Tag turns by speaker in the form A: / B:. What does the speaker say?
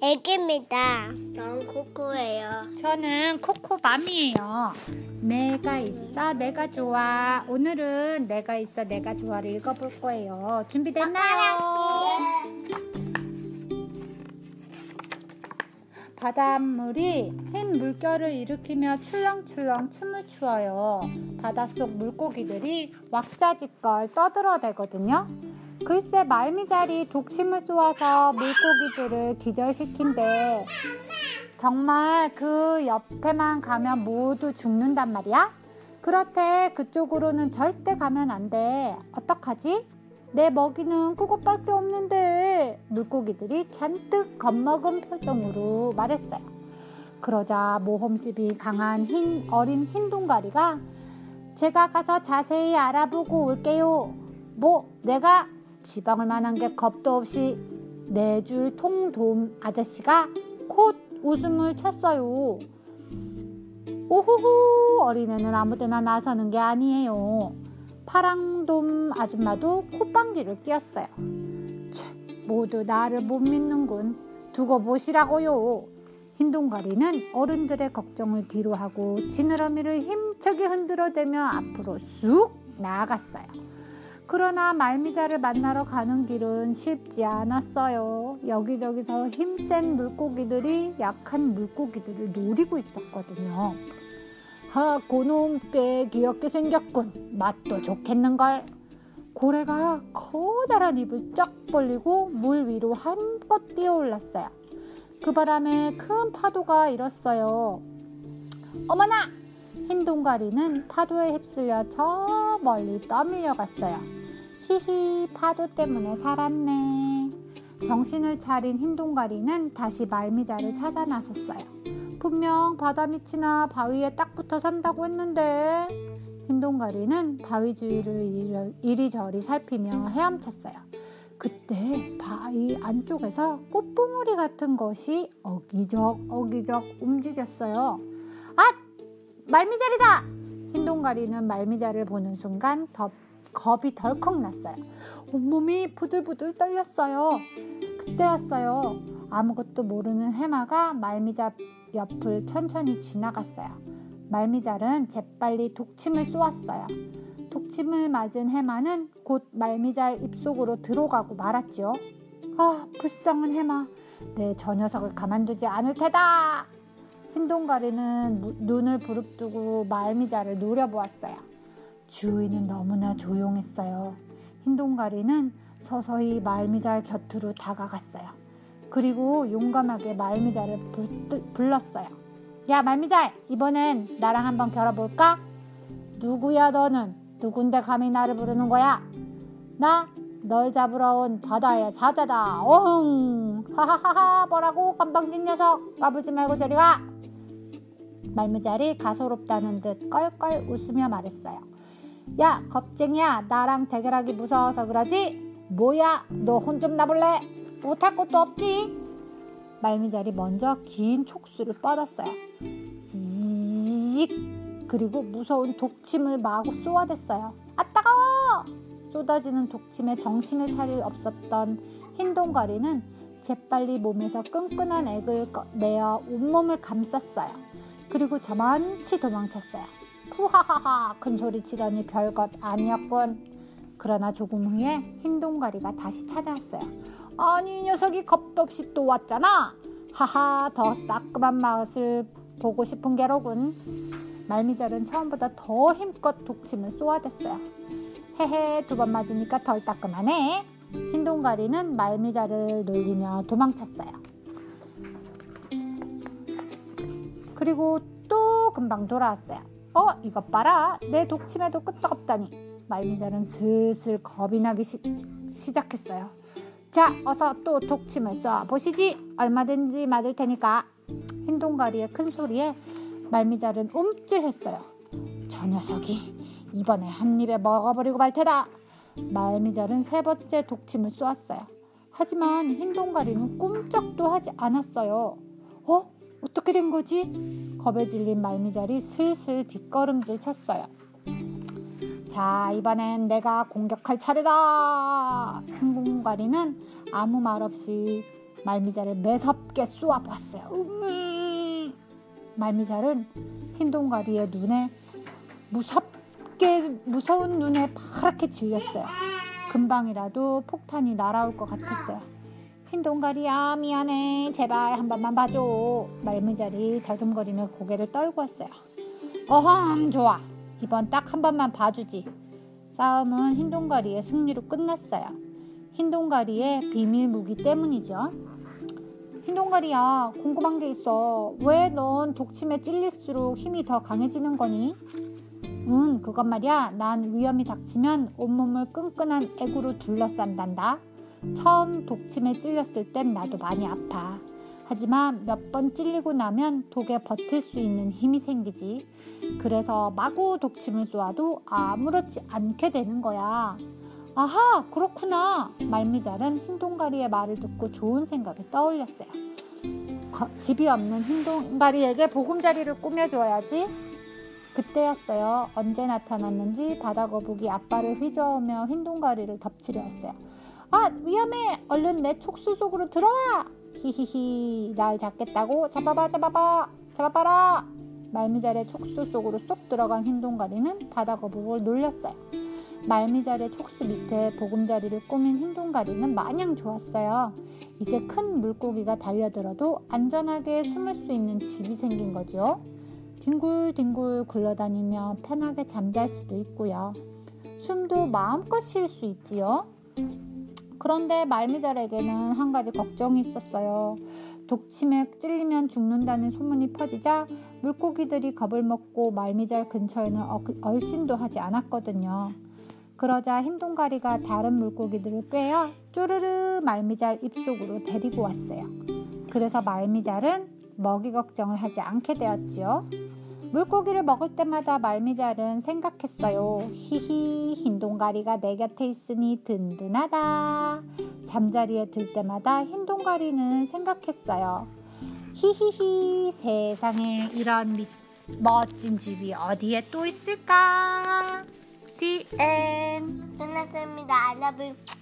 A: 애기입니다. 저는 코코예요.
B: 저는 코코맘이에요. 내가 있어, 내가 좋아. 오늘은 내가 있어, 내가 좋아를 읽어볼 거예요. 준비됐나요? 바닷물이 흰 물결을 일으키며 출렁출렁 춤을 추어요. 바닷속 물고기들이 왁자지껄 떠들어대거든요. 글쎄 말미잘이 독침을 쏘아서 물고기들을 기절시킨대. 정말 그 옆에만 가면 모두 죽는단 말이야? 그렇대. 그쪽으로는 절대 가면 안 돼. 어떡하지? 내 먹이는 그것밖에 없는데. 물고기들이 잔뜩 겁먹은 표정으로 말했어요. 그러자 모험심이 강한 흰, 어린 흰 동가리가 제가 가서 자세히 알아보고 올게요. 뭐, 내가 지방을 만한 게 겁도 없이 네 줄 통돔 아저씨가 콧 웃음을 쳤어요. 오호호 어린애는 아무데나 나서는 게 아니에요. 파랑돔 아줌마도 콧방귀를 뀌었어요. 참, 모두 나를 못 믿는군. 두고 보시라고요. 흰동가리는 어른들의 걱정을 뒤로 하고 지느러미를 힘차게 흔들어대며 앞으로 쑥 나아갔어요. 그러나 말미잘을 만나러 가는 길은 쉽지 않았어요. 여기저기서 힘센 물고기들이 약한 물고기들을 노리고 있었거든요. 하, 고놈 꽤 귀엽게 생겼군. 맛도 좋겠는걸. 고래가 커다란 입을 쩍 벌리고 물 위로 한껏 뛰어올랐어요. 그 바람에 큰 파도가 일었어요. 어머나! 흰 동가리는 파도에 휩쓸려 저 멀리 떠밀려 갔어요. 히히, 파도 때문에 살았네. 정신을 차린 흰 동가리는 다시 말미잘을 찾아 나섰어요. 분명 바다 밑이나 바위에 딱 붙어 산다고 했는데 흰 동가리는 바위 주위를 이리저리 살피며 헤엄쳤어요. 그때 바위 안쪽에서 꽃봉오리 같은 것이 어기적 어기적 움직였어요. 아! 말미잘이다! 흰동가리는 말미잘을 보는 순간 더 겁이 덜컥 났어요. 온몸이 부들부들 떨렸어요. 그때였어요. 아무것도 모르는 해마가 말미잘 옆을 천천히 지나갔어요. 말미잘은 재빨리 독침을 쏘았어요. 독침을 맞은 해마는 곧 말미잘 입속으로 들어가고 말았지요. 아, 불쌍한 해마. 내 저 녀석을 가만두지 않을 테다. 흰동가리는 눈을 부릅뜨고 말미잘을 노려보았어요. 주위는 너무나 조용했어요. 흰동가리는 서서히 말미잘 곁으로 다가갔어요. 그리고 용감하게 말미잘을 불렀어요. 야, 말미잘! 이번엔 나랑 한번 겨뤄볼까? 누구야, 너는? 누군데 감히 나를 부르는 거야? 나? 널 잡으러 온 바다의 사자다. 어흥! 하하하하! 뭐라고, 깜방진 녀석! 까불지 말고 저리 가! 말미잘이 가소롭다는 듯 껄껄 웃으며 말했어요. 야, 겁쟁이야. 나랑 대결하기 무서워서 그러지? 뭐야? 너 혼 좀 나볼래? 못할 것도 없지? 말미잘이 먼저 긴 촉수를 뻗었어요. 씩 그리고 무서운 독침을 마구 쏘아댔어요. 아 따가워! 쏟아지는 독침에 정신을 차릴 없었던 흰 동가리는 재빨리 몸에서 끈끈한 액을 내어 온몸을 감쌌어요. 그리고 저만치 도망쳤어요. 푸하하하 큰 소리 치더니 별것 아니었군. 그러나 조금 후에 흰 동가리가 다시 찾아왔어요. 아니 이 녀석이 겁도 없이 또 왔잖아. 하하 더 따끔한 맛을 보고 싶은 게로군. 말미잘은 처음보다 더 힘껏 독침을 쏘아댔어요. 헤헤 두 번 맞으니까 덜 따끔하네. 흰 동가리는 말미잘을 놀리며 도망쳤어요. 그리고 또 금방 돌아왔어요. 어 이것 봐라. 내 독침에도 끄떡없다니. 말미잘은 슬슬 겁이 나기 시, 시작했어요. 자 어서 또 독침을 쏴 보시지. 얼마든지 맞을 테니까. 흰동가리의 큰 소리에 말미잘은 움찔했어요. 저 녀석이 이번에 한 입에 먹어버리고 말 테다. 말미잘은 세 번째 독침을 쏘았어요. 하지만 흰동가리는 꿈쩍도 하지 않았어요. 어? 어떻게 된 거지? 겁에 질린 말미잘이 슬슬 뒷걸음질 쳤어요. 자, 이번엔 내가 공격할 차례다! 항공가리는 아무 말 없이 말미잘을 매섭게 쏘아보았어요. 음. 말미잘은 흰 동가리의 눈에 무섭게 무서운 눈에 파랗게 질렸어요. 금방이라도 폭탄이 날아올 것 같았어요. 흰 동가리야 미안해 제발 한 번만 봐줘 말미잘이 더듬거리며 고개를 떨고 왔어요. 어흥 좋아 이번 딱 한 번만 봐주지. 싸움은 흰 동가리의 승리로 끝났어요. 흰 동가리의 비밀 무기 때문이죠. 흰 동가리야 궁금한 게 있어. 왜 넌 독침에 찔릴수록 힘이 더 강해지는 거니? 응, 그것 말이야. 난 위험이 닥치면 온몸을 끈끈한 애구로 둘러싼단다. 처음 독침에 찔렸을 땐 나도 많이 아파. 하지만 몇 번 찔리고 나면 독에 버틸 수 있는 힘이 생기지. 그래서 마구 독침을 쏘아도 아무렇지 않게 되는 거야. 아하, 그렇구나. 말미잘은 흰동가리의 말을 듣고 좋은 생각을 떠올렸어요. 거, 집이 없는 흰동가리에게 보금자리를 꾸며줘야지. 그때였어요. 언제 나타났는지 바다거북이 아빠를 휘저으며 흰동가리를 덮치려 했어요. 아, 위험해! 얼른 내 촉수 속으로 들어와! 히히히, 날 잡겠다고? 잡아봐, 잡아봐! 잡아봐라! 말미잘의 촉수 속으로 쏙 들어간 흰 동가리는 바다 거북을 놀렸어요. 말미잘의 촉수 밑에 보금자리를 꾸민 흰 동가리는 마냥 좋았어요. 이제 큰 물고기가 달려들어도 안전하게 숨을 수 있는 집이 생긴 거죠. 뒹굴뒹굴 굴러다니며 편하게 잠잘 수도 있고요. 숨도 마음껏 쉴 수 있지요. 그런데 말미잘에게는 한 가지 걱정이 있었어요. 독침에 찔리면 죽는다는 소문이 퍼지자 물고기들이 겁을 먹고 말미잘 근처에는 얼씬도 하지 않았거든요. 그러자 흰 동가리가 다른 물고기들을 꿰어 쪼르르 말미잘 입속으로 데리고 왔어요. 그래서 말미잘은 먹이 걱정을 하지 않게 되었지요. 물고기를 먹을 때마다 말미잘은 생각했어요. 히히 흰 동가리가 내 곁에 있으니 든든하다. 잠자리에 들 때마다 흰 동가리는 생각했어요. 히히히 세상에 이런 미, 멋진 집이 어디에 또 있을까? End.
A: 끝났습니다. You.